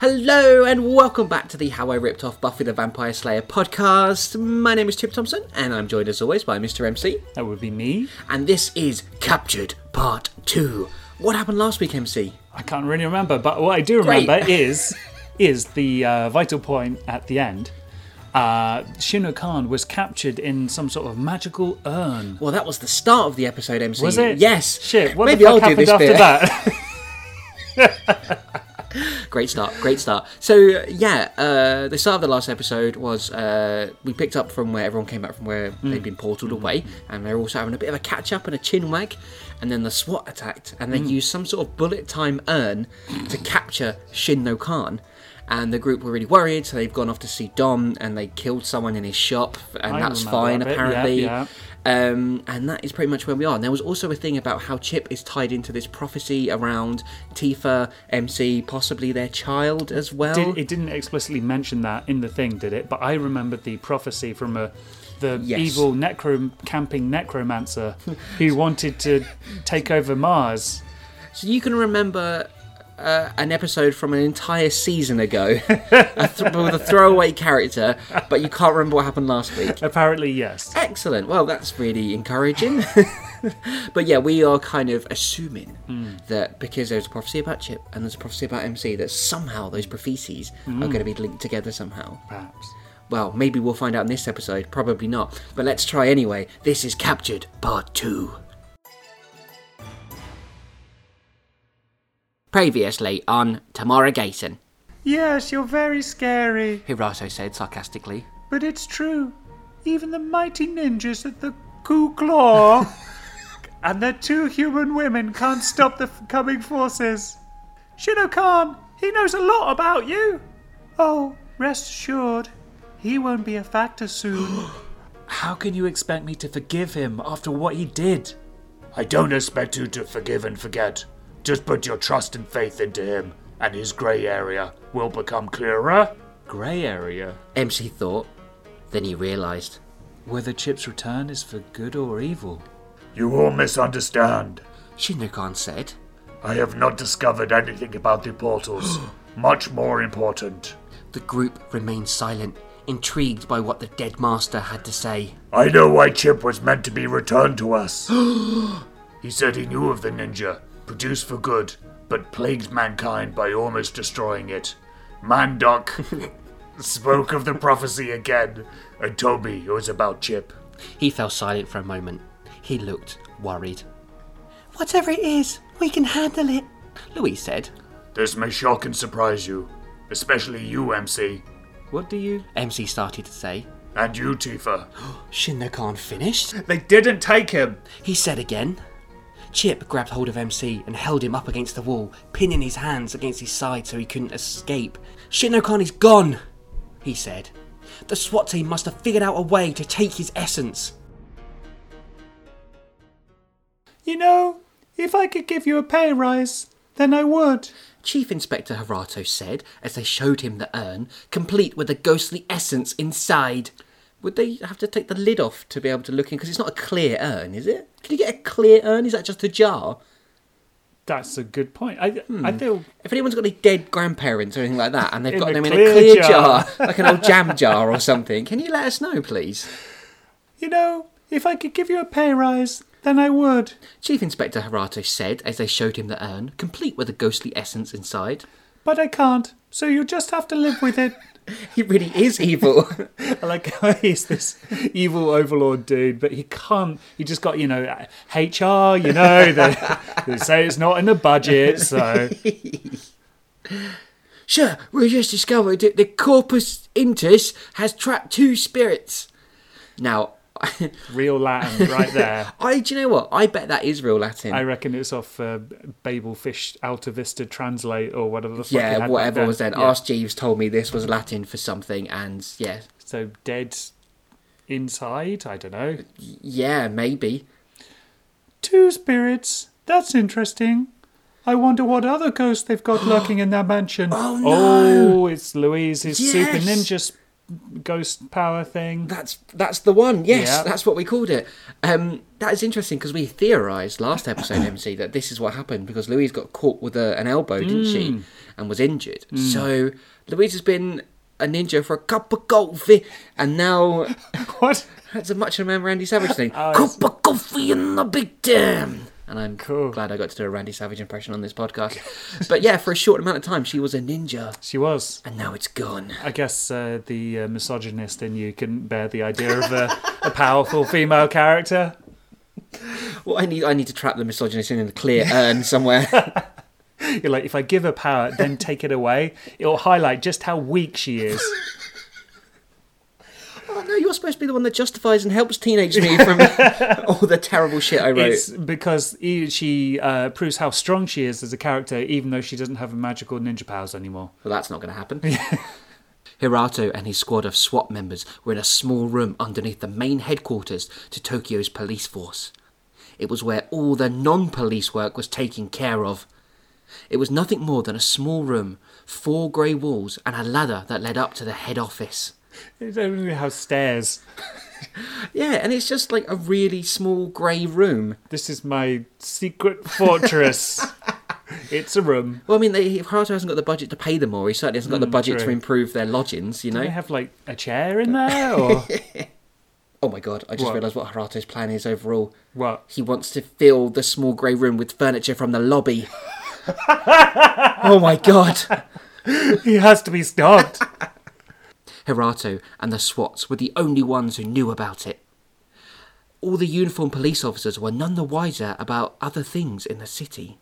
Hello and welcome back to the How I Ripped Off Buffy the Vampire Slayer podcast. My name is Chip Thompson and I'm joined as always by Mr. MC. That would be me. And this is Captured Part 2. What happened last week, MC? I can't really remember, but what I do Great. remember is is the uh, vital point at the end. Uh, Shino Khan was captured in some sort of magical urn. Well, that was the start of the episode, MC. Was it? Yes. Shit. What Maybe the I'll fuck do happened this after bit. that? Great start, great start. So yeah, uh, the start of the last episode was uh, we picked up from where everyone came back from where they'd been portaled away, and they're also having a bit of a catch up and a chin wag, and then the SWAT attacked, and they used some sort of bullet time urn to capture Shin No Khan. And the group were really worried, so they've gone off to see Dom, and they killed someone in his shop, and I that's fine that bit, yeah, apparently. yeah. Um, and that is pretty much where we are. And there was also a thing about how Chip is tied into this prophecy around Tifa, MC, possibly their child as well. Did, it didn't explicitly mention that in the thing, did it? But I remembered the prophecy from a the Yes. evil necro camping necromancer who wanted to take over Mars. so you can remember uh, an episode from an entire season ago a th- with a throwaway character, but you can't remember what happened last week. Apparently, yes. Excellent. Well, that's really encouraging. but yeah, we are kind of assuming that because there's a prophecy about Chip and there's a prophecy about MC, that somehow those prophecies are going to be linked together somehow. Perhaps. Well, maybe we'll find out in this episode. Probably not. But let's try anyway. This is Captured Part 2. Previously on Tamara Gayson, Yes, you're very scary. Hirato said sarcastically. But it's true. Even the mighty ninjas at the Ku Claw and the two human women can't stop the f- coming forces. Shinokan, he knows a lot about you. Oh, rest assured, he won't be a factor soon. How can you expect me to forgive him after what he did? I don't expect you to forgive and forget. Just put your trust and faith into him, and his grey area will become clearer. Grey area. MC thought. Then he realised. Whether Chip's return is for good or evil. You all misunderstand. Shinnokan said. I have not discovered anything about the portals. Much more important. The group remained silent, intrigued by what the dead master had to say. I know why Chip was meant to be returned to us. he said he knew of the ninja, produced for good, but plagued mankind by almost destroying it. Mandoc spoke of the prophecy again and told me it was about Chip. He fell silent for a moment. He looked worried. Whatever it is, we can handle it, Louise said. This may shock and surprise you, especially you, MC, What do you. MC started to say. and you, Tifa. Shinnokan finished? They didn't take him! He said again. Chip grabbed hold of MC and held him up against the wall, pinning his hands against his side so he couldn't escape. Shinnokan is gone, he said. The SWAT team must have figured out a way to take his essence. You know, if I could give you a pay rise, then I would. Chief Inspector Harato said as they showed him the urn, complete with the ghostly essence inside. Would they have to take the lid off to be able to look in? Because it's not a clear urn, is it? Can you get a clear urn? Is that just a jar? That's a good point. I, hmm. I feel If anyone's got any dead grandparents or anything like that, and they've got them in a clear jar. jar, like an old jam jar or something, can you let us know, please? You know, if I could give you a pay rise, then I would. Chief Inspector Harato said as they showed him the urn, complete with the ghostly essence inside. But I can't, so you'll just have to live with it. He really is evil. I like how he's this evil overlord dude, but he can't. He just got, you know, HR, you know, they, they say it's not in the budget, so. Sure, we just discovered that the Corpus Intus has trapped two spirits. Now, Real Latin right there. I do you know what? I bet that is real Latin. I reckon it's off uh, Babel Fish Alta Vista Translate or whatever the fuck. it yeah, whatever then. was then. Yeah. Ask Jeeves told me this was Latin for something, and yeah, So dead inside? I don't know. yeah, maybe. Two spirits. That's interesting. I wonder what other ghosts they've got lurking in their mansion. Oh, no. Oh, it's Louise's super Yes. ninja. Ghost power thing. That's that's the one. Yes, Yeah. that's what we called it. Um, that is interesting because we theorised last episode, MC, that this is what happened because Louise got caught with a, an elbow, didn't Mm. she, and was injured. So Louise has been a ninja for a cup of coffee, and now What? that's a much of a Randy Savage thing. Oh, cup of coffee in the big dam. And I'm Cool. glad I got to do a Randy Savage impression on this podcast. but yeah, for a short amount of time, she was a ninja, She was. and now it's gone. I guess uh, the uh, misogynist in you couldn't bear the idea of a, a powerful female character. Well, I need I need to trap the misogynist in a clear urn somewhere. You're like, if I give her power, then take it away, it'll highlight just how weak she is. No, you're supposed to be the one that justifies and helps teenage me from all the terrible shit I wrote. It's because she uh, proves how strong she is as a character, even though she doesn't have magical ninja powers anymore. Well, that's not going to happen. Hirato and his squad of SWAT members were in a small room underneath the main headquarters to Tokyo's police force. It was where all the non police work was taken care of. It was nothing more than a small room, four grey walls, and a ladder that led up to the head office. It only has stairs. Yeah, and it's just like a really small grey room. This is my secret fortress. it's a room. Well, I mean, they, Hirato hasn't got the budget to pay them more. He certainly hasn't got the mm, budget to improve their lodgings, you Do know? they have like a chair in there, or Oh my god, I just realised what Hirato's plan is overall. what? He wants to fill the small grey room with furniture from the lobby. oh my god. He has to be stopped. Hirato and the SWATs were the only ones who knew about it. All the uniformed police officers were none the wiser about other things in the city.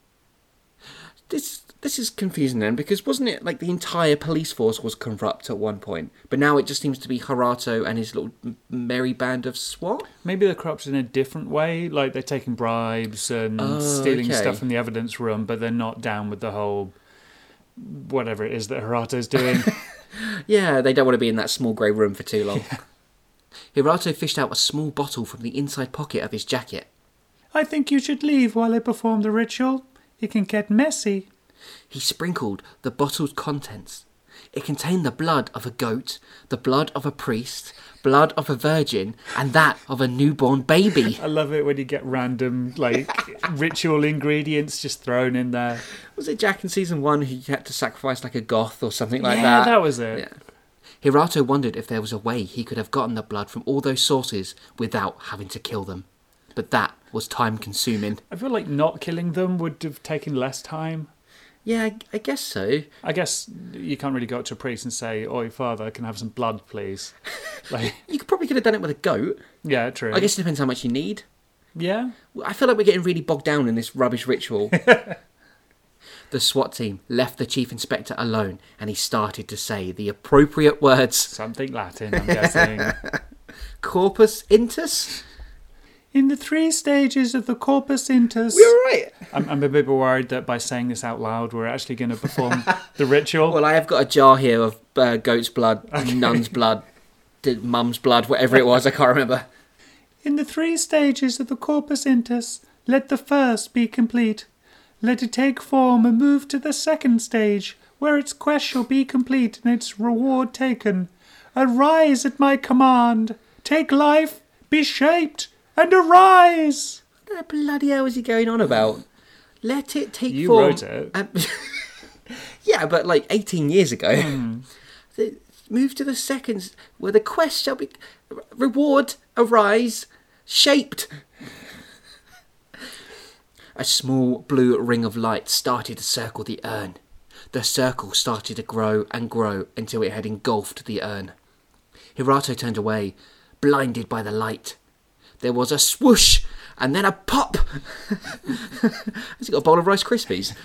This this is confusing then because wasn't it like the entire police force was corrupt at one point, but now it just seems to be Hirato and his little merry band of SWAT. Maybe they're corrupt in a different way, like they're taking bribes and Oh, stealing okay. stuff from the evidence room, but they're not down with the whole whatever it is that Hirato's doing. Yeah, they don't want to be in that small grey room for too long. Hirato fished out a small bottle from the inside pocket of his jacket. I think you should leave while I perform the ritual. It can get messy. He sprinkled the bottle's contents. It contained the blood of a goat, the blood of a priest, blood of a virgin, and that of a newborn baby. I love it when you get random like ritual ingredients just thrown in there. Was it Jack in season one who had to sacrifice like a goth or something like yeah, that? Yeah, that was it. Yeah. Hirato wondered if there was a way he could have gotten the blood from all those sources without having to kill them. But that was time consuming. I feel like not killing them would have taken less time. Yeah, I- guess so. I guess you can't really go up to a priest and say, "Oi, father, can I have some blood, please?" Like, You could probably could have done it with a goat. yeah, true. I guess it depends how much you need. yeah. I feel like we're getting really bogged down in this rubbish ritual. the SWAT team left the chief inspector alone and he started to say the appropriate words Something Latin, I'm guessing. Corpus intus? In the three stages of the corpus intus. We're right. I'm, I'm a bit worried that by saying this out loud, we're actually going to perform the ritual. Well, I have got a jar here of uh, goat's blood, nun's blood, mum's blood, whatever it was, I can't remember. In the three stages of the corpus intus, let the first be complete. Let it take form and move to the second stage, where its quest shall be complete and its reward taken. Arise at my command. Take life, be shaped, and arise. What the bloody hell is he going on about? Let it take You form. wrote it. Um, yeah, but like 18 years ago. The- Move to the second, where the quest shall be. Reward, arise, shaped. A small blue ring of light started to circle the urn. The circle started to grow and grow until it had engulfed the urn. Hirato turned away, blinded by the light. There was a swoosh and then a pop. Has he got a bowl of Rice Krispies?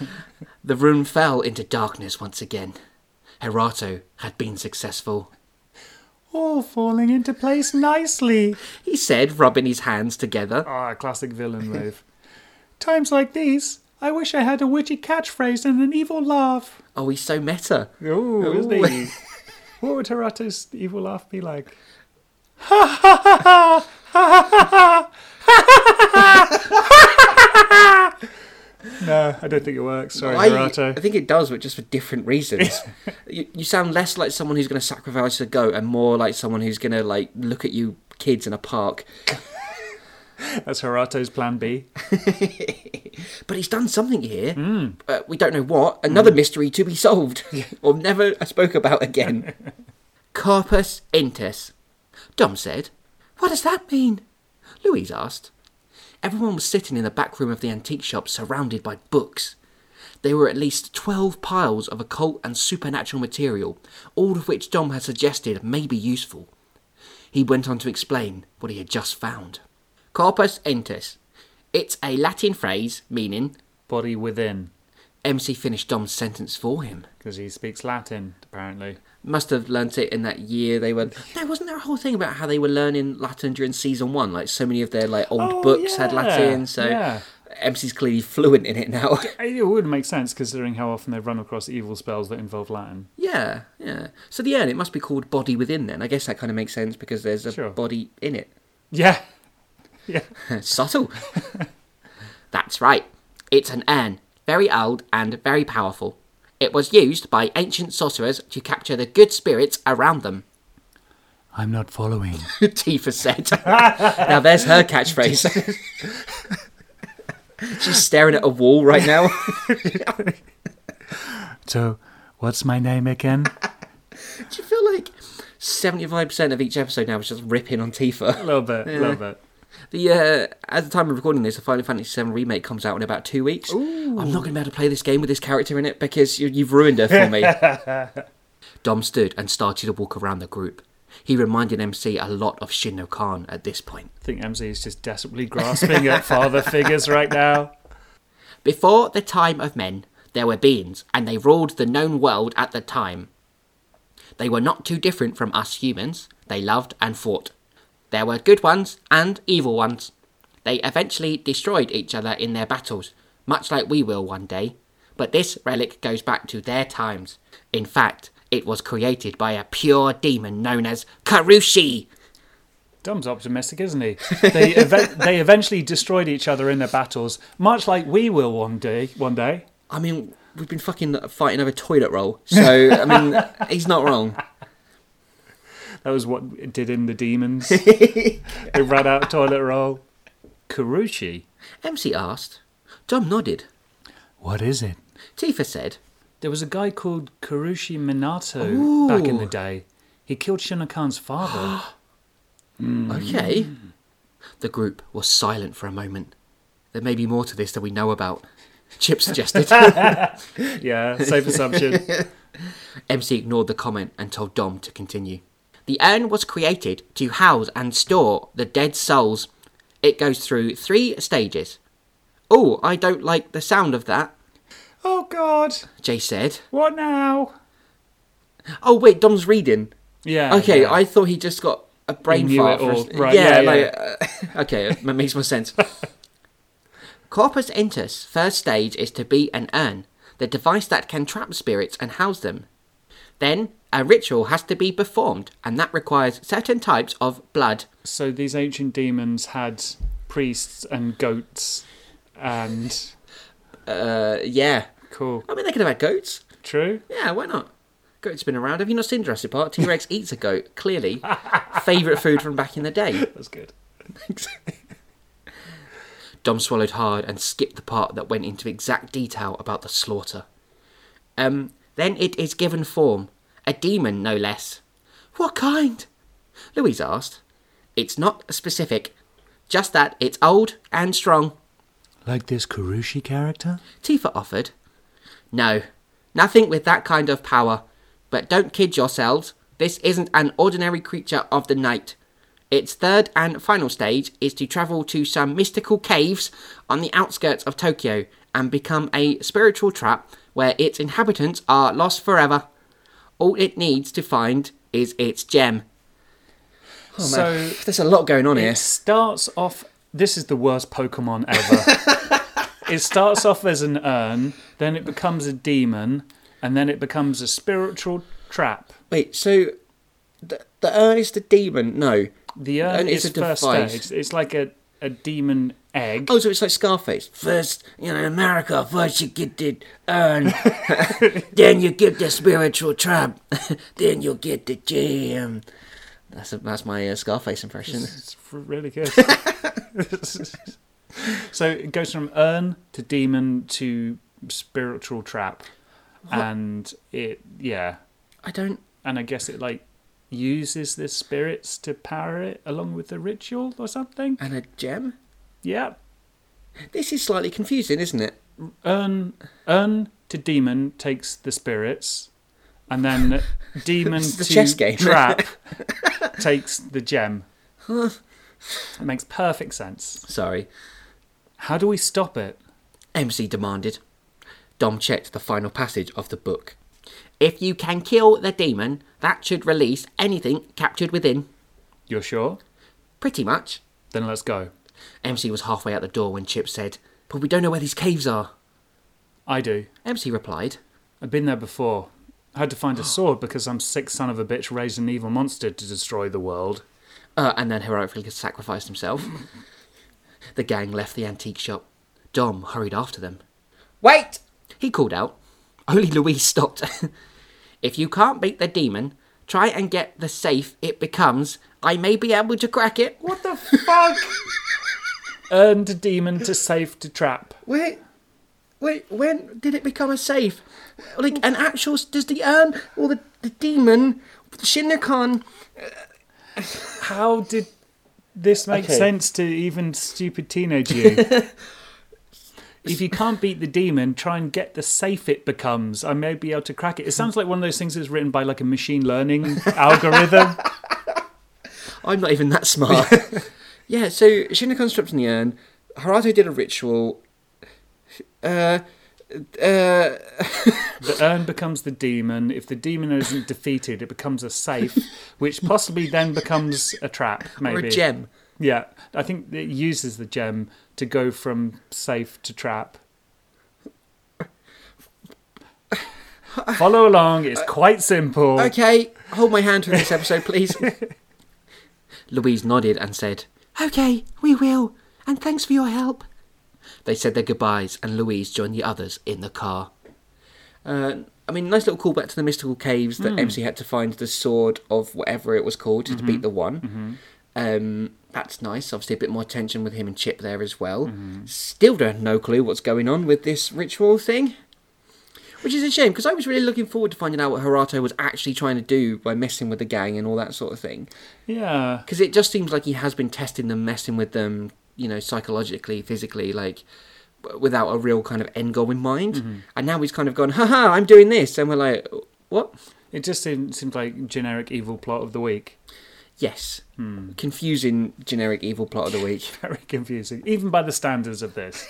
The room fell into darkness once again. Herato had been successful. All falling into place nicely. He said, rubbing his hands together. Ah, classic villain move. Times like these, I wish I had a witty catchphrase and an evil laugh. Oh, he's so meta. Oh, isn't he? what would Hirato's evil laugh be like? No, I don't think it works. Sorry, I, I think it does, but just for different reasons. you, you sound less like someone who's going to sacrifice a goat and more like someone who's going to like look at you kids in a park. That's Harato's plan B. But he's done something here. Hmm. Uh, we don't know what. Another mystery to be solved, or never spoke about again. Corpus Intus. Dom said. What does that mean? Louise asked. Everyone was sitting in the back room of the antique shop surrounded by books. There were at least 12 piles of occult and supernatural material, all of which Dom had suggested may be useful. He went on to explain what he had just found. Corpus Intus. It's a Latin phrase meaning. Body within, MC finished Dom's sentence for him. because he speaks Latin, apparently. Must have learnt it in that year they were. No, wasn't there a whole thing about how they were learning Latin during season one? Like so many of their like old Oh, books had Latin, so yeah. MC's clearly fluent in it now. It would make sense considering how often they've run across evil spells that involve Latin. yeah, yeah. So the urn, it must be called Body Within then. I guess that kind of makes sense because there's a Sure. body in it. Yeah. Yeah. Subtle. That's right. It's an urn, very old and very powerful. It was used by ancient sorcerers to capture the good spirits around them. I'm not following. Tifa said. now there's her catchphrase. She's staring at a wall right now. So, what's my name again? Do you feel like 75% of each episode now is just ripping on Tifa? A little bit, a little bit. The uh, at the time of recording this, the Final Fantasy VII remake comes out in about two weeks. I'm not going to be able to play this game with this character in it because you, you've ruined her for me. Dom stood and started to walk around the group. He reminded MC a lot of Shin no Khan at this point. I think MC is just desperately grasping at father figures right now. Before the time of men, there were beings, and they ruled the known world at the time. They were not too different from us humans. They loved and fought. There were good ones and evil ones. They eventually destroyed each other in their battles, much like we will one day. But this relic goes back to their times. In fact, it was created by a pure demon known as Karushi. Dom's optimistic, isn't he? They ev- they eventually destroyed each other in their battles, much like we will one day. One day. I mean, we've been fucking fighting over toilet roll, so I mean, he's not wrong. That was what it did in the demons. they ran out of toilet roll. Karushi. MC asked. Dom nodded. What is it? Tifa said, There was a guy called Karushi Minato back in the day. He killed Shinokan's father. Hmm. Okay. The group was silent for a moment. There may be more to this than we know about. Chip suggested. yeah, safe assumption. MC ignored the comment and told Dom to continue. The urn was created to house and store the dead souls. It goes through three stages. Oh, I don't like the sound of that, Oh God! Jay said. What now? Oh, wait, Dom's reading. Yeah. Okay, yeah. I thought he just got a brain knew fart. it all. yeah, yeah, like, uh, okay, it makes more sense. Corpus Intus' first stage is to be an urn, the device that can trap spirits and house them. Then, a ritual has to be performed, and that requires certain types of blood. So these ancient demons had priests and goats, and Uh, yeah. cool. I mean, they could have had goats. True. Yeah, why not? Goats been around. Have you not seen Jurassic Park? T Rex eats a goat, clearly. Favourite food from back in the day. That's good. Dom swallowed hard and skipped the part that went into exact detail about the slaughter. Um, then it is given form. A demon, no less. What kind? Louise asked. It's not specific, just that it's old and strong, Like this Kurushi character? Tifa offered. No, nothing with that kind of power. But don't kid yourselves, this isn't an ordinary creature of the night. Its third and final stage is to travel to some mystical caves on the outskirts of Tokyo and become a spiritual trap where its inhabitants are lost forever. All it needs to find is its gem. Oh, So- man. there's a lot going on here. It starts off. This is the worst Pokemon ever. it starts off as an urn, then it becomes a demon, and then it becomes a spiritual trap. Wait, so the, the urn is the demon? No. The urn And is it's a first device. stage. It's like a, a demon egg. Oh, so it's like Scarface. First, you know, America, first you get the urn, then you get the spiritual trap, then you'll get the jam. That's, that's my uh, Scarface impression. It's really good. so it goes from urn to demon to spiritual trap, and it yeah, I don't. and I guess it like uses the spirits to power it along with the ritual or something. And a gem? Yeah, This is slightly confusing, isn't it? urn urn to demon takes the spirits, and then demon the to chess game. trap takes the gem. It makes perfect sense. Sorry. How do we stop it? MC demanded. Dom checked the final passage of the book. If you can kill the demon, that should release anything captured within. You're sure? Pretty much. Then let's go. MC was halfway out the door when Chip said, But we don't know where these caves are. I do. MC replied, I've been there before. I had to find a sword because some sick son of a bitch raised an evil monster to destroy the world. uh, and then heroically sacrificed himself. the gang left the antique shop. Dom hurried after them. Wait! He called out. Only Louise stopped. if you can't beat the demon, try and get the safe it becomes. I may be able to crack it. What the fuck? Earned a demon to save to trap. Wait, wait, when did it become a safe? Like an actual. Does the urn or the, the demon, Shinra-Khan. Uh, How did this make Okay. sense to even stupid teenage you? if you can't beat the demon, try and get the safe it becomes. I may be able to crack it. It sounds like one of those things that's written by like a machine learning algorithm. I'm not even that smart. yeah, so Shinra-Khan's trapped in the urn. Harato did a ritual. Uh, uh, The urn becomes the demon. If the demon isn't defeated, it becomes a safe, which possibly then becomes a trap, maybe. or a gem. Yeah, I think it uses the gem to go from safe to trap. Follow along, it's quite simple. Okay, hold my hand through this episode, please. Louise nodded and said, Okay, we will, and thanks for your help. They said their goodbyes, and Louise joined the others in the car. Uh, I mean, nice little callback to the mystical caves that MC had to find the sword of whatever it was called to beat the one. Um, that's nice. Obviously, a bit more tension with him and Chip there as well. Still don't have no clue what's going on with this ritual thing. Which is a shame because I was really looking forward to finding out what Harato was actually trying to do by messing with the gang and all that sort of thing. Yeah. Because it just seems like he has been testing them, messing with them, you know, psychologically, physically, like without a real kind of end goal in mind. Mm-hmm. And now he's kind of gone, haha, I'm doing this. And we're like, what? It just seems, like generic evil plot of the week. Yes. Hmm. Confusing generic evil plot of the week. Very confusing, even by the standards of this.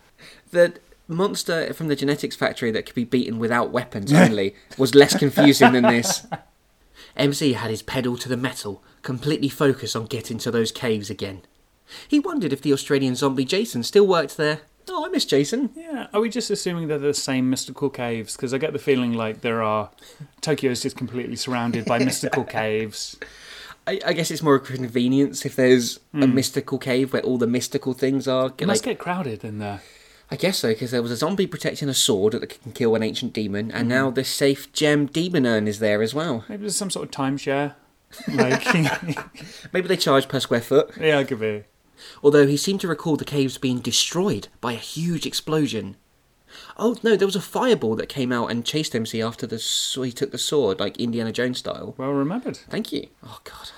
the monster from the genetics factory that could be beaten without weapons only was less confusing than this. MC had his pedal to the metal, completely focused on getting to those caves again. He wondered if the Australian zombie Jason still worked there. Oh, I miss Jason. Yeah, are we just assuming they're the same mystical caves? Because I get the feeling like there are. Tokyo is just completely surrounded by mystical caves. I, I guess it's more a convenience if there's a hmm. mystical cave where all the mystical things are. It must Like, get crowded in there. I guess so, because there was a zombie protecting a sword that can kill an ancient demon, and mm-hmm. now this safe gem demon urn is there as well. Maybe there's some sort of timeshare. Like, Maybe they charge per square foot. yeah, it could be. although he seemed to recall the caves being destroyed by a huge explosion. Oh no, there was a fireball that came out and chased MC after the s- he took the sword, like Indiana Jones style. Well remembered. Thank you. Oh god,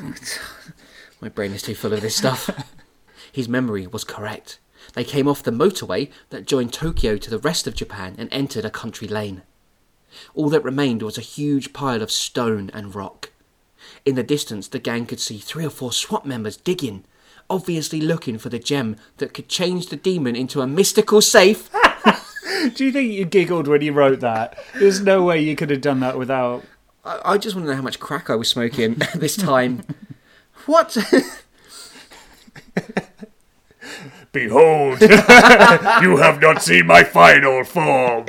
my brain is too full of this stuff. His memory was correct. They came off the motorway that joined Tokyo to the rest of Japan and entered a country lane. All that remained was a huge pile of stone and rock. In the distance, the gang could see three or four SWAT members digging, obviously looking for the gem that could change the demon into a mystical safe. Do you think you giggled when you wrote that? There's no way you could have done that without. I, I just want to know how much crack I was smoking this time. What? Behold, you have not seen my final form.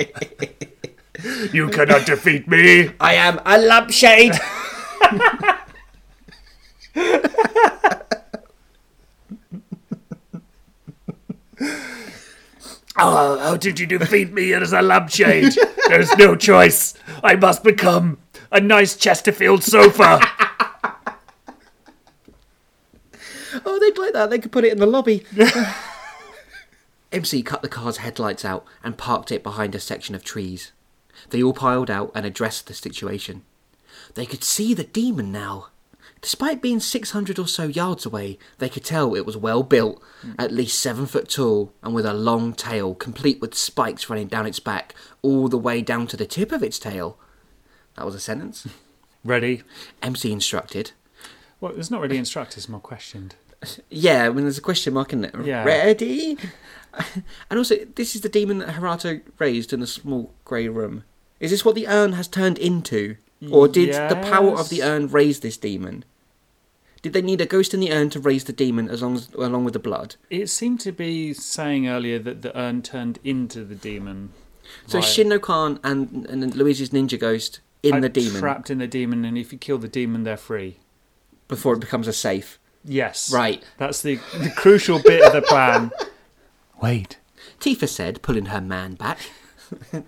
You cannot defeat me. I am a lampshade. Oh, how did you defeat me as a lampshade? There's no choice. I must become a nice Chesterfield sofa. Oh, they'd like that. They could put it in the lobby. MC cut the car's headlights out and parked it behind a section of trees. They all piled out and addressed the situation. They could see the demon now. Despite being 600 or so yards away, they could tell it was well built, at least seven foot tall, and with a long tail, complete with spikes running down its back, all the way down to the tip of its tail. That was a sentence. Ready? MC instructed. Well, it's not really instructed, it's more questioned. Yeah, I mean, there's a question mark in it. Yeah. Ready? and also, this is the demon that Harato raised in the small grey room. Is this what the urn has turned into? Or did the power of the urn raise this demon? Did they need a ghost in the urn to raise the demon as long as, along with the blood? It seemed to be saying earlier that the urn turned into the demon. So Right. Shinno Khan and, and Louise's ninja ghost in Are the demon Trapped in the demon, and if you kill the demon, they're free. before it becomes a safe. Yes. Right. That's the, the crucial bit of the plan. Wait. Tifa said, pulling her man back.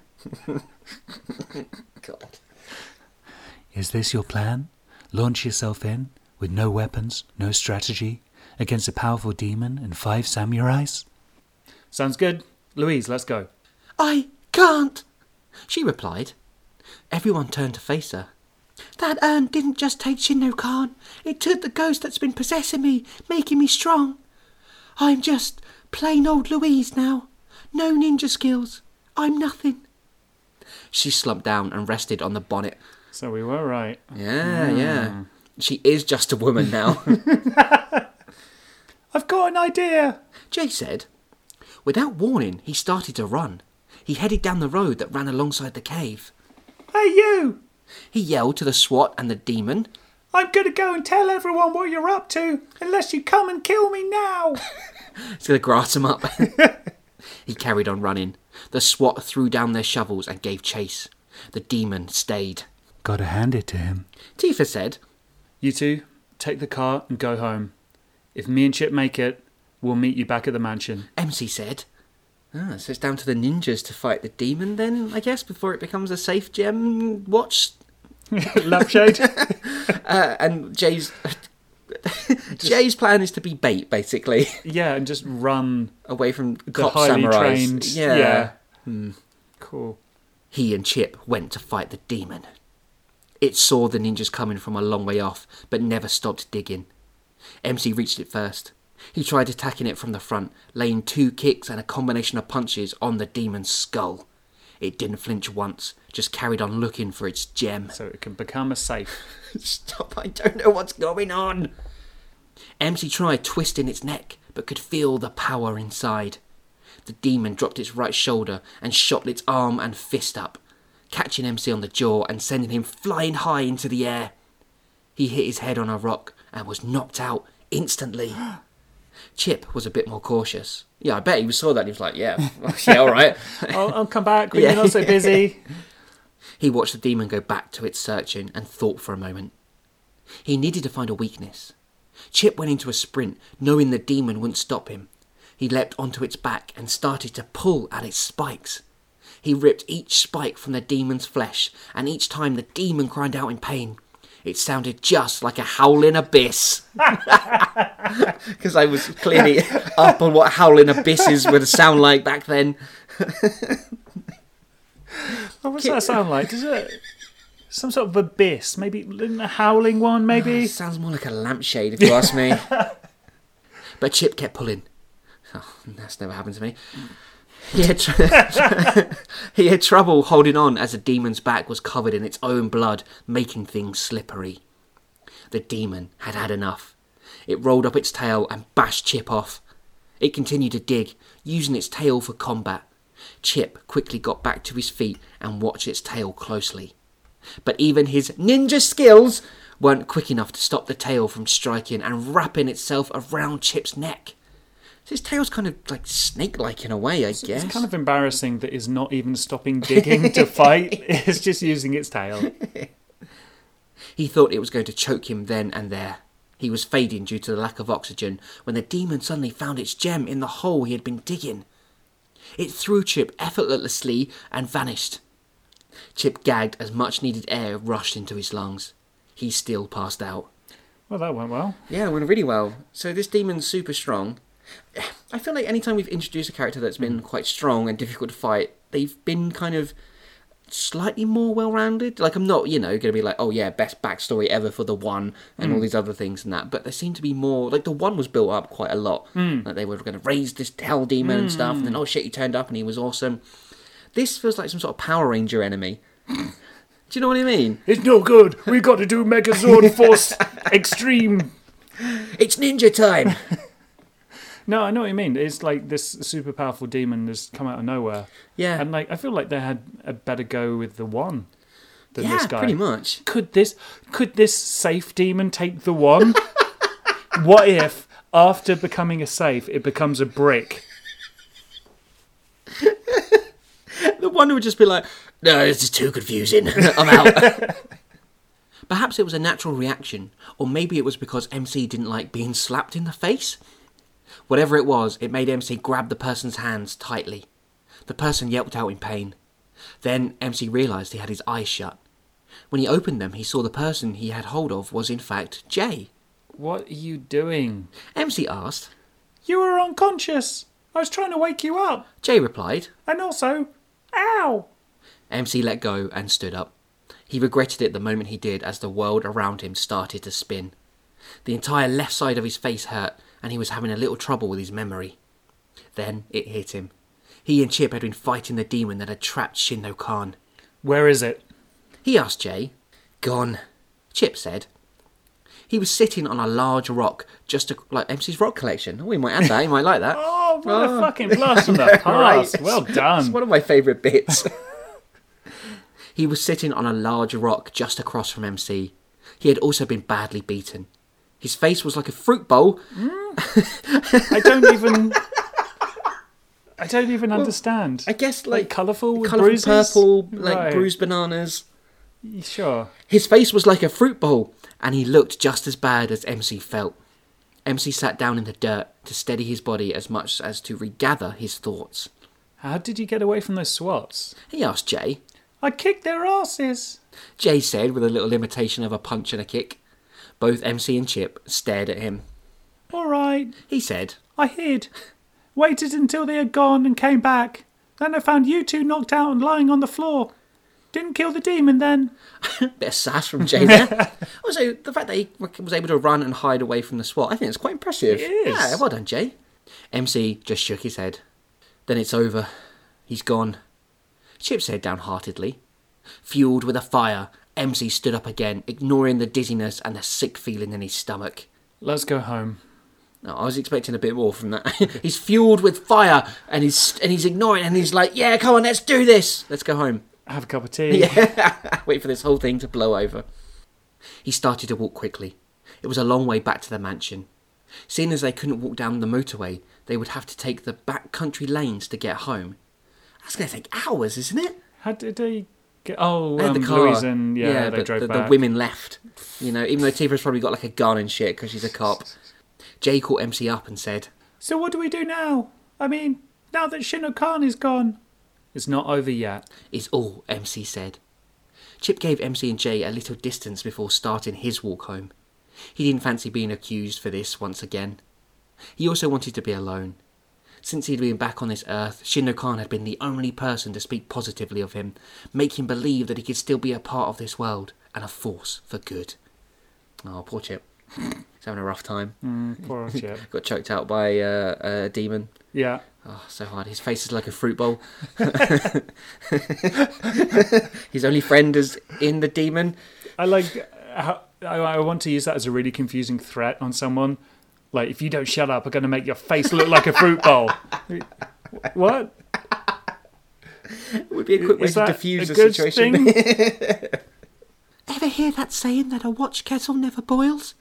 God. Is this your plan? Launch yourself in, with no weapons, no strategy, against a powerful demon and five samurais? Sounds good. Louise, let's go. I can't, she replied. Everyone turned to face her. That urn didn't just take Shinno Khan, it took the ghost that's been possessing me, making me strong. I'm just plain old Louise now. No ninja skills. I'm nothing. She slumped down and rested on the bonnet. So we were right. Yeah, yeah. Hmm. She is just a woman now. I've got an idea. Jay said. Without warning, he started to run. He headed down the road that ran alongside the cave. Hey, you! He yelled to the SWAT and the demon. I'm gonna go and tell everyone what you're up to, unless you come and kill me now. He's going to grass him up. he carried on running. The SWAT threw down their shovels and gave chase. The demon stayed. Gotta hand it to him. Tifa said, You two, take the car and go home. If me and Chip make it, we'll meet you back at the mansion. MC said. Ah, so it's down to the ninjas to fight the demon then, I guess, before it becomes a safe gem watch. Lampshade? Uh, and Jay's. Jay's plan is to be bait, basically, yeah, and just run away from the cop highly samurais. trained. Yeah. Hmm. Cool. He and Chip went to fight the demon. It saw the ninjas coming from a long way off, but never stopped digging. MC reached it first. He tried attacking it from the front, laying two kicks and a combination of punches on the demon's skull. It didn't flinch once, just carried on looking for its gem. So it can become a safe. Stop, I don't know what's going on. MC tried twisting its neck, but could feel the power inside. The demon dropped its right shoulder and shot its arm and fist up, catching MC on the jaw and sending him flying high into the air. He hit his head on a rock and was knocked out instantly. Chip was a bit more cautious. Yeah, I bet he saw that and he was like, yeah, yeah, all right. I'll, I'll come back when Yeah. you're not so busy. He watched the demon go back to its searching and thought for a moment. He needed to find a weakness. Chip went into a sprint, knowing the demon wouldn't stop him. He leapt onto its back and started to pull at its spikes. He ripped each spike from the demon's flesh, and each time the demon cried out in pain. It sounded just like a howling abyss. Because I was clearly up on what howling abysses would sound like back then. Oh, does that sound like? Does it? Some sort of abyss, maybe a howling one, maybe. Ah, sounds more like a lampshade, if you ask me. but Chip kept pulling. Oh, that's never happened to me. He had, tr- he had trouble holding on as the demon's back was covered in its own blood, making things slippery. The demon had had enough. It rolled up its tail and bashed Chip off. It continued to dig, using its tail for combat. Chip quickly got back to his feet and watched its tail closely. But even his ninja skills weren't quick enough to stop the tail from striking and wrapping itself around Chip's neck. His tail's kind of like snake-like in a way, I guess. It's kind of embarrassing that it's not even stopping digging to fight. It's just using its tail. He thought it was going to choke him then and there. He was fading due to the lack of oxygen when the demon suddenly found its gem in the hole he had been digging. It threw Chip effortlessly and vanished. Chip gagged as much needed air rushed into his lungs. He still passed out. Well, that went well. Yeah, it went really well. So this demon's super strong. I feel like anytime we've introduced a character that's been hmm. quite strong and difficult to fight, they've been kind of slightly more well-rounded. Like I'm not, you know, going to be like, oh yeah, best backstory ever for the one and all hmm. these other things and that. But they seem to be more like the one was built up quite a lot. Hmm. Like they were going to raise this hell demon and stuff, and then oh shit, he turned up and he was awesome. This feels like some sort of Power Ranger enemy. Do you know what I mean? It's no good. We've got to do Megazord Force Extreme. It's ninja time. No, I know what you mean. It's like this super powerful demon has come out of nowhere. Yeah. And like I feel like they had a better go with the one than yeah, this guy. pretty much. Could this could this safe demon take the one? what if after becoming a safe it becomes a brick? The one who would just be like, no, this is too confusing. I'm out. Perhaps it was a natural reaction, or maybe it was because MC didn't like being slapped in the face. Whatever it was, it made MC grab the person's hands tightly. The person yelped out in pain. Then MC realised he had his eyes shut. When he opened them, he saw the person he had hold of was in fact Jay. What are you doing? MC asked. You were unconscious. I was trying to wake you up. Jay replied. And also, ow. MC let go and stood up. He regretted it the moment he did as the world around him started to spin. The entire left side of his face hurt, and he was having a little trouble with his memory. Then it hit him. He and Chip had been fighting the demon that had trapped Shinno Khan. Where is it? He asked Jay. Gone, Chip said. He was sitting on a large rock, just to, like MC's rock collection. Oh, we might add that. You might like that. Oh, What Oh. a ah. fucking blast from the Right. past. Well It's done. one of my favourite bits. he was sitting on a large rock just across from MC. He had also been badly beaten. His face was like a fruit bowl. Mm. I don't even. I don't even understand. I guess like like, colourful with colourful bruises? purple, like Right. bruised bananas. Sure. His face was like a fruit bowl, and he looked just as bad as MC felt. MC sat down in the dirt to steady his body as much as to regather his thoughts. How did you get away from those swats? He asked Jay. I kicked their asses. Jay said with a little imitation of a punch and a kick. Both MC and Chip stared at him. All right. He said, I hid. Waited until they had gone and came back. Then I found you two knocked out and lying on the floor. Didn't kill the demon then. bit of sass from Jay there. also, the fact that he was able to run and hide away from the SWAT, I think it's quite impressive. It is. Yeah, well done, Jay. MC just shook his head. Then it's over. He's gone. Chip said downheartedly. Fueled with a fire, MC stood up again, ignoring the dizziness and the sick feeling in his stomach. Let's go home. No, I was expecting a bit more from that. he's fueled with fire, and he's and he's ignoring, and he's like, "Yeah, come on, let's do this. Let's go home." Have a cup of tea. Yeah. Wait for this whole thing to blow over. He started to walk quickly. It was a long way back to the mansion. Seeing as they couldn't walk down the motorway, they would have to take the back country lanes to get home. That's going to take hours, isn't it? How did they get? Oh, They um, the car. Louise and yeah, they but drove the, back. the women left. You know, even though Tifa's probably got like a gun and shit because she's a cop. Jay caught MC up and said, So what do we do now? I mean, now that Shino Khan is gone. It's not over yet. is all MC said. Chip gave MC and Jay a little distance before starting his walk home. He didn't fancy being accused for this once again. He also wanted to be alone. Since he'd been back on this earth, Shinno Khan had been the only person to speak positively of him, make him believe that he could still be a part of this world and a force for good. Oh, poor Chip. He's having a rough time. Poor Chip. Got choked out by uh, a demon. Yeah. Oh, so hard. His face is like a fruit bowl. His only friend is in the demon. I like. How, I, I want to use that as a really confusing threat on someone. Like, if you don't shut up, I'm going to make your face look like a fruit bowl. what? It would be a quick way Is to that diffuse a the good situation. thing? Ever hear that saying that a watch kettle never boils?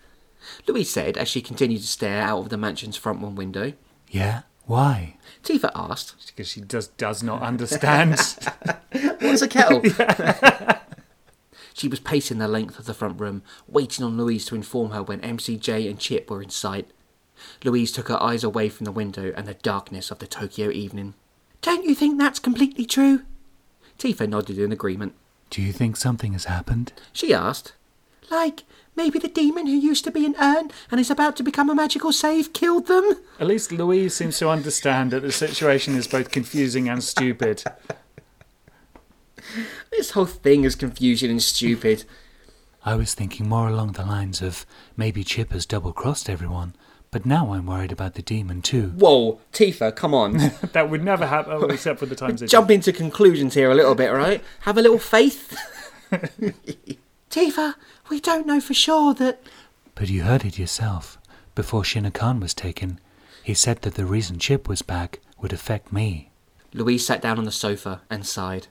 Louise said as she continued to stare out of the mansion's front one window. Yeah. Why? Tifa asked, Because she does does not understand. What's a kettle? she was pacing the length of the front room, waiting on Louise to inform her when MCJ and Chip were in sight. Louise took her eyes away from the window and the darkness of the Tokyo evening. Don't you think that's completely true? Tifa nodded in agreement. Do you think something has happened? She asked, Like, maybe the demon who used to be an urn and is about to become a magical save killed them? At least Louise seems to understand that the situation is both confusing and stupid. This whole thing is confusing and stupid. I was thinking more along the lines of maybe Chip has double crossed everyone, but now I'm worried about the demon too. Whoa, Tifa, come on. That would never happen, oh, except for the times they Jump into conclusions here a little bit, right? Have a little faith. Tifa, we don't know for sure that. But you heard it yourself. Before Shinno Khan was taken, he said that the reason Chip was back would affect me. Louise sat down on the sofa and sighed.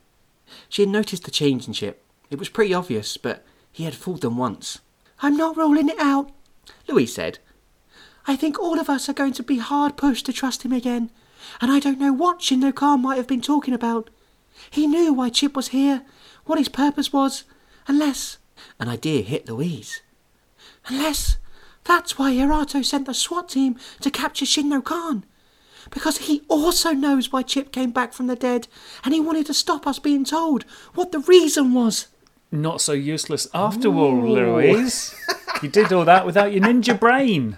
She had noticed the change in Chip. It was pretty obvious, but he had fooled them once. I'm not ruling it out, Louise said. I think all of us are going to be hard pushed to trust him again, and I don't know what Shindo Khan might have been talking about. He knew why Chip was here, what his purpose was, unless an idea hit Louise. Unless that's why Hirato sent the SWAT team to capture Shinno Khan. Because he also knows why Chip came back from the dead, and he wanted to stop us being told what the reason was. Not so useless after all, Louise. you did all that without your ninja brain.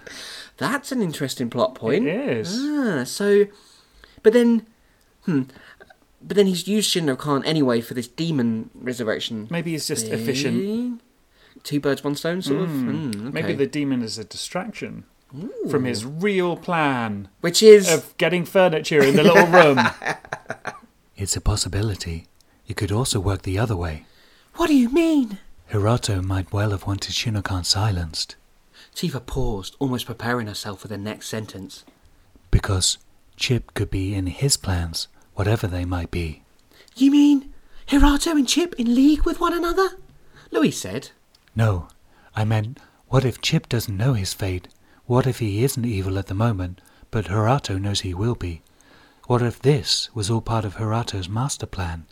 That's an interesting plot point. It is. Ah, so, but then, hmm, but then he's used Shinno Khan anyway for this demon resurrection. Maybe he's just efficient. Two birds, one stone, sort of. Mm, Maybe the demon is a distraction from his real plan which is of getting furniture in the little room. It's a possibility. It could also work the other way. what do you mean? Hirato might well have wanted Shinno Khan silenced, Tifa paused, almost preparing herself for the next sentence. because Chip could be in his plans, whatever they might be. You mean Hirato and Chip in league with one another? Louis said. No, I meant, what if Chip doesn't know his fate? What if he isn't evil at the moment, but Hirato knows he will be? What if this was all part of Hirato's master plan?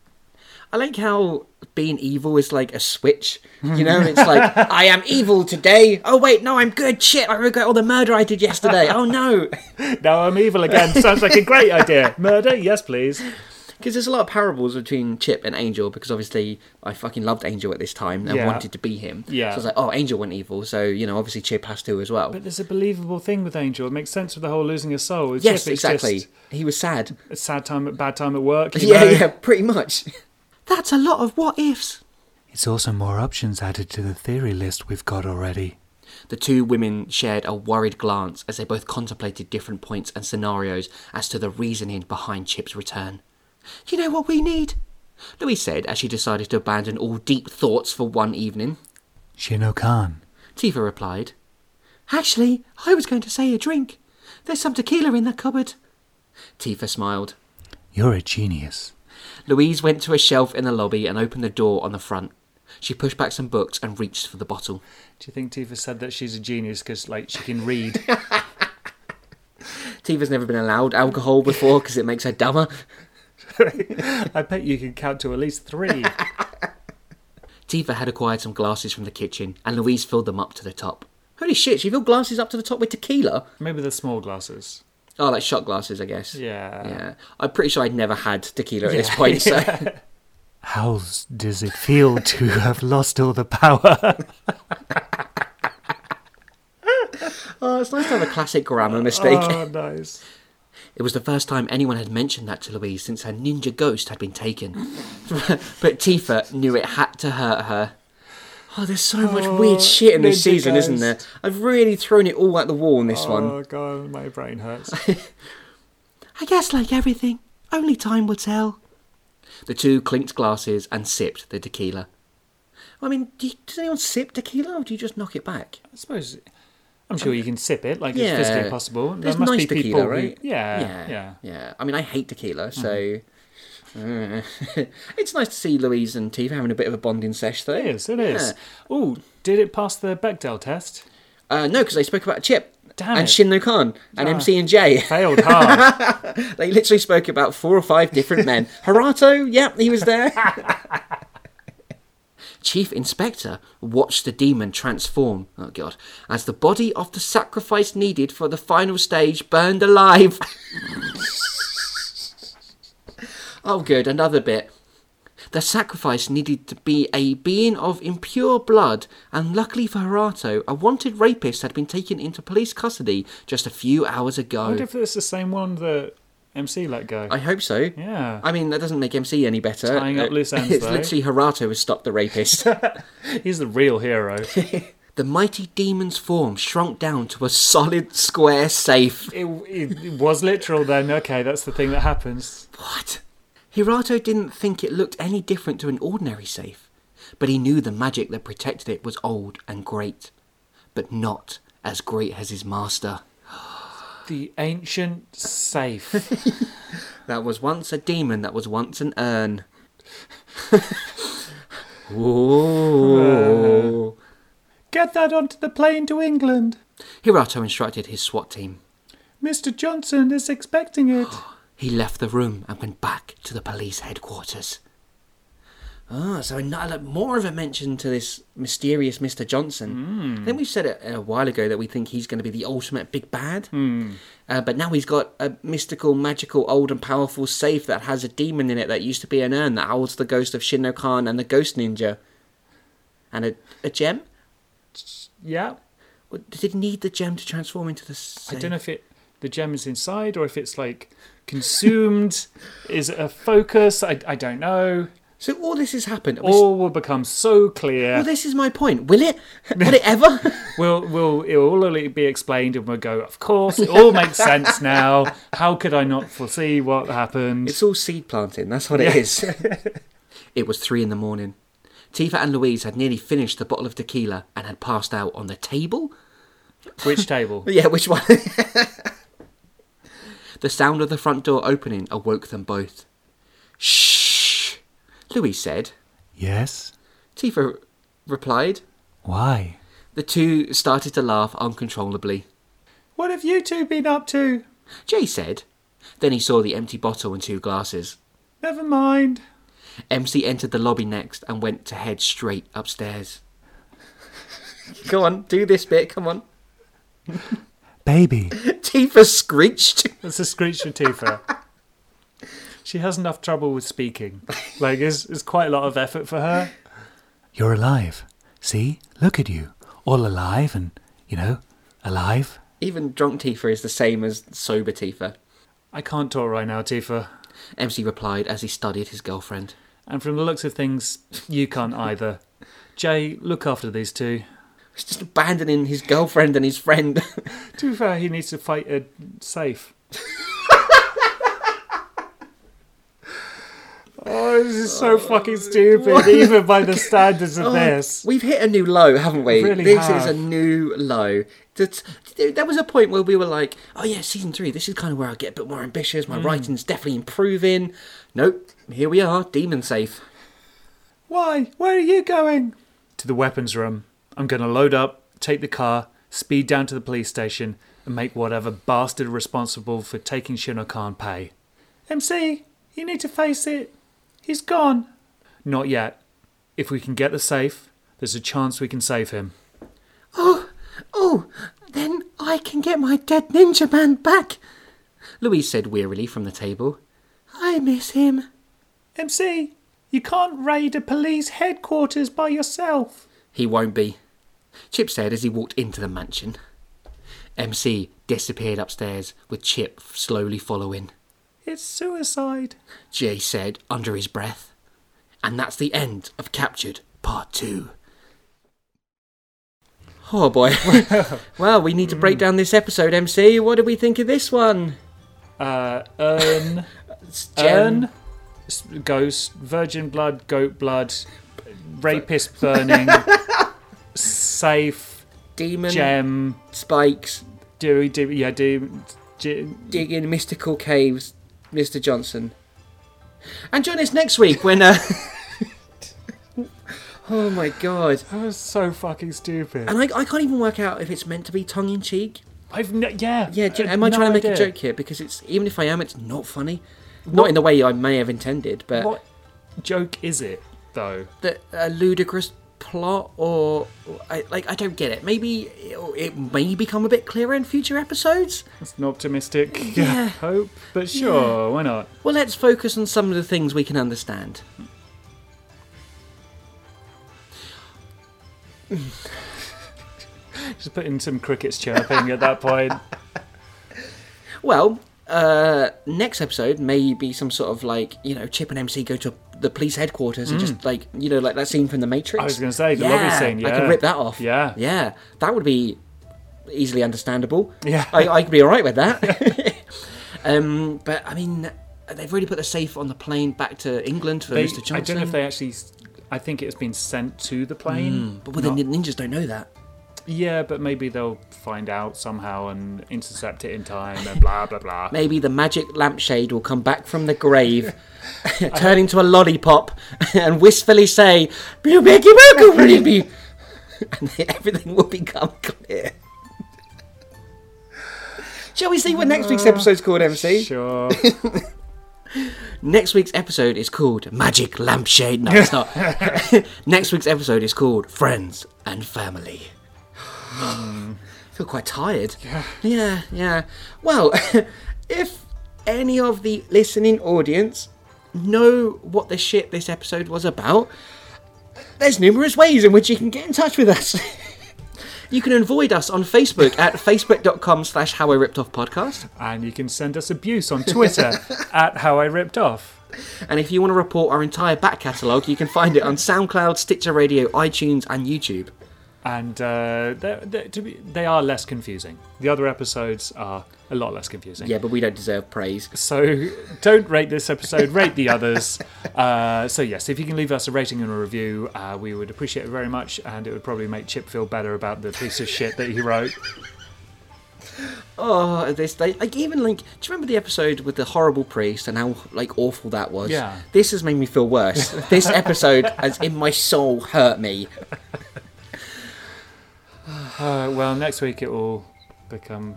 I like how being evil is like a switch. You know, it's like I am evil today. Oh wait, no, I'm good. Shit, I regret all the murder I did yesterday. Oh no. now I'm evil again. Sounds like a great idea. Murder? Yes, please. Because there's a lot of parables between Chip and Angel. Because obviously, I fucking loved Angel at this time and Yeah. wanted to be him. Yeah. So I was like, oh, Angel went evil. So you know, obviously Chip has to as well. But there's a believable thing with Angel. It makes sense with the whole losing a soul. With yes, Chip, it's exactly. just He was sad. a sad time, bad time at work. Yeah, know? yeah, pretty much. That's a lot of what ifs. It's also more options added to the theory list we've got already. The two women shared a worried glance as they both contemplated different points and scenarios as to the reasoning behind Chip's return. You know what we need? Louise said as she decided to abandon all deep thoughts for one evening. Shinnokan. Tifa replied, Actually, I was going to say a drink. There's some tequila in the cupboard. Tifa smiled. You're a genius. Louise went to a shelf in the lobby and opened the door on the front. She pushed back some books and reached for the bottle. Do you think Tifa said that she's a genius because, like, she can read? Tifa's never been allowed alcohol before because it makes her dumber. I bet you can count to at least three. Tifa had acquired some glasses from the kitchen, and Louise filled them up to the top. Holy shit, she filled glasses up to the top with tequila? Maybe the small glasses. Oh, like shot glasses, I guess. Yeah. Yeah. I'm pretty sure I'd never had tequila at this point, so. How does it feel to have lost all the power? Oh, it's nice to have a classic grammar mistake. Oh, nice. It was the first time anyone had mentioned that to Louise since her ninja ghost had been taken. but Tifa knew it had to hurt her. Oh, there's so much weird shit in this season, isn't there? I've really thrown it all at the wall in this one. Oh, God, my brain hurts. I guess, like everything, only time will tell. The two clinked glasses and sipped the tequila. I mean, do you, does anyone sip tequila or do you just knock it back? I suppose. I'm sure you can sip it, like Yeah. it's physically possible. There's there must nice be people tequila, who- right? yeah, yeah, yeah. yeah. I mean, I hate tequila, so uh, it's nice to see Louise and Tifa having a bit of a bonding sesh, though. It is, it is. Yeah. Oh, did it pass the Bechdel test? Uh, no, because they spoke about a Chip Damn and it. Shinno Khan and Ah. MC and J. Failed hard. They literally spoke about four or five different men. Hirato, yep, he was there. Chief Inspector watched the demon transform, oh god, as the body of the sacrifice needed for the final stage burned alive. Oh, good. Another bit. The sacrifice needed to be a being of impure blood, and luckily for Hirato, a wanted rapist had been taken into police custody just a few hours I ago. wonder if it's the same one that MC let go. I hope so. yeah. I mean, that doesn't make MC any better. Tying up Uh, loose ends, It's though. literally Hirato has stopped the rapist. He's the real hero. the mighty demon's form shrunk down to a solid square safe. it, it, it was literal then. Okay, that's the thing that happens. What? Hirato didn't think it looked any different to an ordinary safe, but he knew the magic that protected it was old and great, but not as great as his master. The ancient safe. That was once a demon that was once an urn. Ooh. Get that onto the plane to England. Hirato instructed his SWAT team. Mr. Johnson is expecting it. He left the room and went back to the police headquarters. Ah, so another, more of a mention to this mysterious Mr. Johnson. I think we said it a while ago that we think he's going to be the ultimate big bad. Uh, but now he's got a mystical, magical, old and powerful safe that has a demon in it that used to be an urn that holds the ghost of Shinno Khan and the Ghost Ninja. And a, a gem? Yeah. Or Did it need the gem to transform into the safe? I don't know if it the gem is inside or if it's like consumed. is it a focus? I, I don't know. So all this has happened. All will become so clear. Well, this is my point. Will it? Will it ever? Will will it will all be explained and we'll go, of course, it all makes sense now. How could I not foresee what happened? it's all seed planting. That's what it is. it was three in the morning. Tifa and Louise had nearly finished the bottle of tequila and had passed out on the table. Which table? Yeah, which one? The sound of the front door opening awoke them both. Shh, Louis said. Yes? Tifa replied. Why? The two started to laugh uncontrollably. What have you two been up to? Jay said. Then he saw the empty bottle and two glasses. Never mind. MC entered the lobby next and went to head straight upstairs. Go on, do this bit, come on. Baby, Tifa screeched. That's a screech for Tifa. She has enough trouble with speaking. Like, it's, it's quite a lot of effort for her. you're alive. See? Look at you. All alive and, you know, alive. Even drunk Tifa is the same as sober Tifa. I can't talk right now, Tifa. MC replied as he studied his girlfriend. And from the looks of things, you can't either. Jay, look after these two. He's just abandoning his girlfriend and his friend. To be fair, he needs to fight a safe. oh, this is so oh, fucking stupid, even by the standards of oh, this. We've hit a new low, haven't we? Really this have. is a new low. That's, there was a point where we were like, oh yeah, season three, this is kind of where I get a bit more ambitious. My hmm. writing's definitely improving. Nope, here we are, demon safe. Why? Where are you going? To the weapons room. I'm going to load up, take the car, speed down to the police station, and make whatever bastard responsible for taking Shinokan pay. MC, you need to face it. He's gone. Not yet. If we can get the safe, there's a chance we can save him. Oh, oh, then I can get my dead ninja man back, Louise said wearily from the table. I miss him. MC, you can't raid a police headquarters by yourself. He won't be, Chip said as he walked into the mansion. MC disappeared upstairs, with Chip slowly following. It's suicide. Jay said under his breath. And that's the end of Captured Part 2. Oh boy. well, we need to break down this episode, MC. What do we think of this one? Uh, urn, urn, ghost, virgin blood, goat blood, rapist burning, safe, Demon, gem, spikes, do, do, yeah, do, do, dig in mystical caves, Mr. Johnson. And join us next week when. Uh... oh my god. That was so fucking stupid. And I, I can't even work out if it's meant to be tongue in cheek. I've no, yeah. Yeah, do, am I no trying to make a joke here? Because it's even if I am, it's not funny. Not in the way I may have intended, but What joke is it though? the a ludicrous plot or I, like I don't get it. Maybe it, it may become a bit clearer in future episodes. It's an optimistic Yeah. hope, but sure, why not? Well, let's focus on some of the things we can understand. Just put in some crickets chirping at that point. Well, uh, next episode may be some sort of like you know Chip and MC go to the police headquarters and just like you know like that scene from The Matrix. I was going to say the lobby scene. Yeah, I could rip that off. Yeah. yeah, that would be easily understandable. Yeah. I, I could be all right with that. um, but I mean, they've really put the safe on the plane back to England for They- Mr. Johnson. I don't know if they actually. I think it's been sent to the plane. But well, the ninjas don't know that. Yeah, but maybe they'll find out somehow and intercept it in time and blah blah blah. Maybe the magic lampshade will come back from the grave, turn into a lollipop, and wistfully say, "You make it baby," and then everything will become clear. Shall we see what next week's episode's called, MC? Sure. Next week's episode is called Magic Lampshade. No, it's not. next week's episode is called Friends and Family. I feel quite tired. Yeah. Yeah, yeah. Well, if any of the listening audience know what the shit this episode was about, there's numerous ways in which you can get in touch with us. you can avoid us on Facebook at facebook.com slash how I ripped off podcast. and you can send us abuse on Twitter at How I Ripped Off. And if you want to report our entire back catalogue, you can find it on SoundCloud, Stitcher Radio, iTunes, and YouTube. And uh, they're, they're, to be, they are less confusing. The other episodes are a lot less confusing. Yeah, but we don't deserve praise. So don't rate this episode, rate the others. Uh, so, yes, if you can leave us a rating and a review, uh, we would appreciate it very much. And it would probably make Chip feel better about the piece of shit that he wrote. Oh, this like, like even like, do you remember the episode with the horrible priest and how like awful that was? Yeah. This has made me feel worse. this episode has in my soul hurt me. Uh, well, next week it will become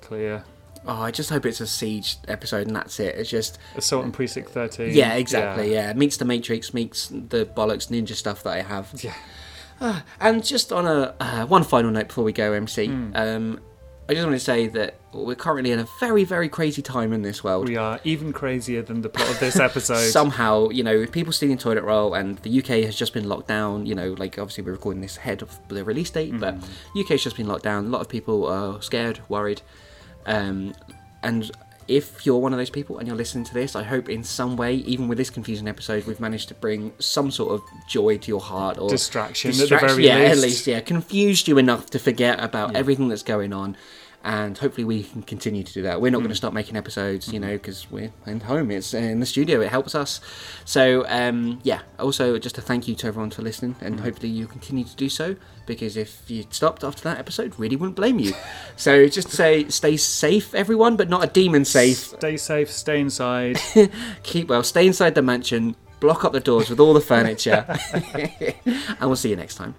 clear. Oh, I just hope it's a siege episode and that's it. It's just Assault on Precinct 13. yeah, exactly. Yeah, meets the Matrix, meets the bollocks ninja stuff that I have. Yeah. Ah, and just on a uh, one final note before we go, MC. Hmm. Um, I just want to say that we're currently in a very, very crazy time in this world. We are even crazier than the plot of this episode. Somehow, you know, people stealing toilet roll, and the UK has just been locked down. You know, like obviously we're recording this ahead of the release date, but UK's just been locked down. A lot of people are scared, worried, um, and if you're one of those people and you're listening to this, I hope in some way, even with this confusing episode, we've managed to bring some sort of joy to your heart or Distraction at the distraction- very yeah, at least. least, yeah, confused you enough to forget about everything that's going on. And hopefully we can continue to do that. We're not Mm. going to stop making episodes, you know, because we're in home. It's in the studio. It helps us. So um, yeah. Also, just a thank you to everyone for listening, and Mm. hopefully you continue to do so. Because if you stopped after that episode, really wouldn't blame you. so just say, stay safe, everyone, but not a demon safe. Stay safe, stay inside. Keep well. Stay inside the mansion. Block up the doors with all the furniture, and we'll see you next time.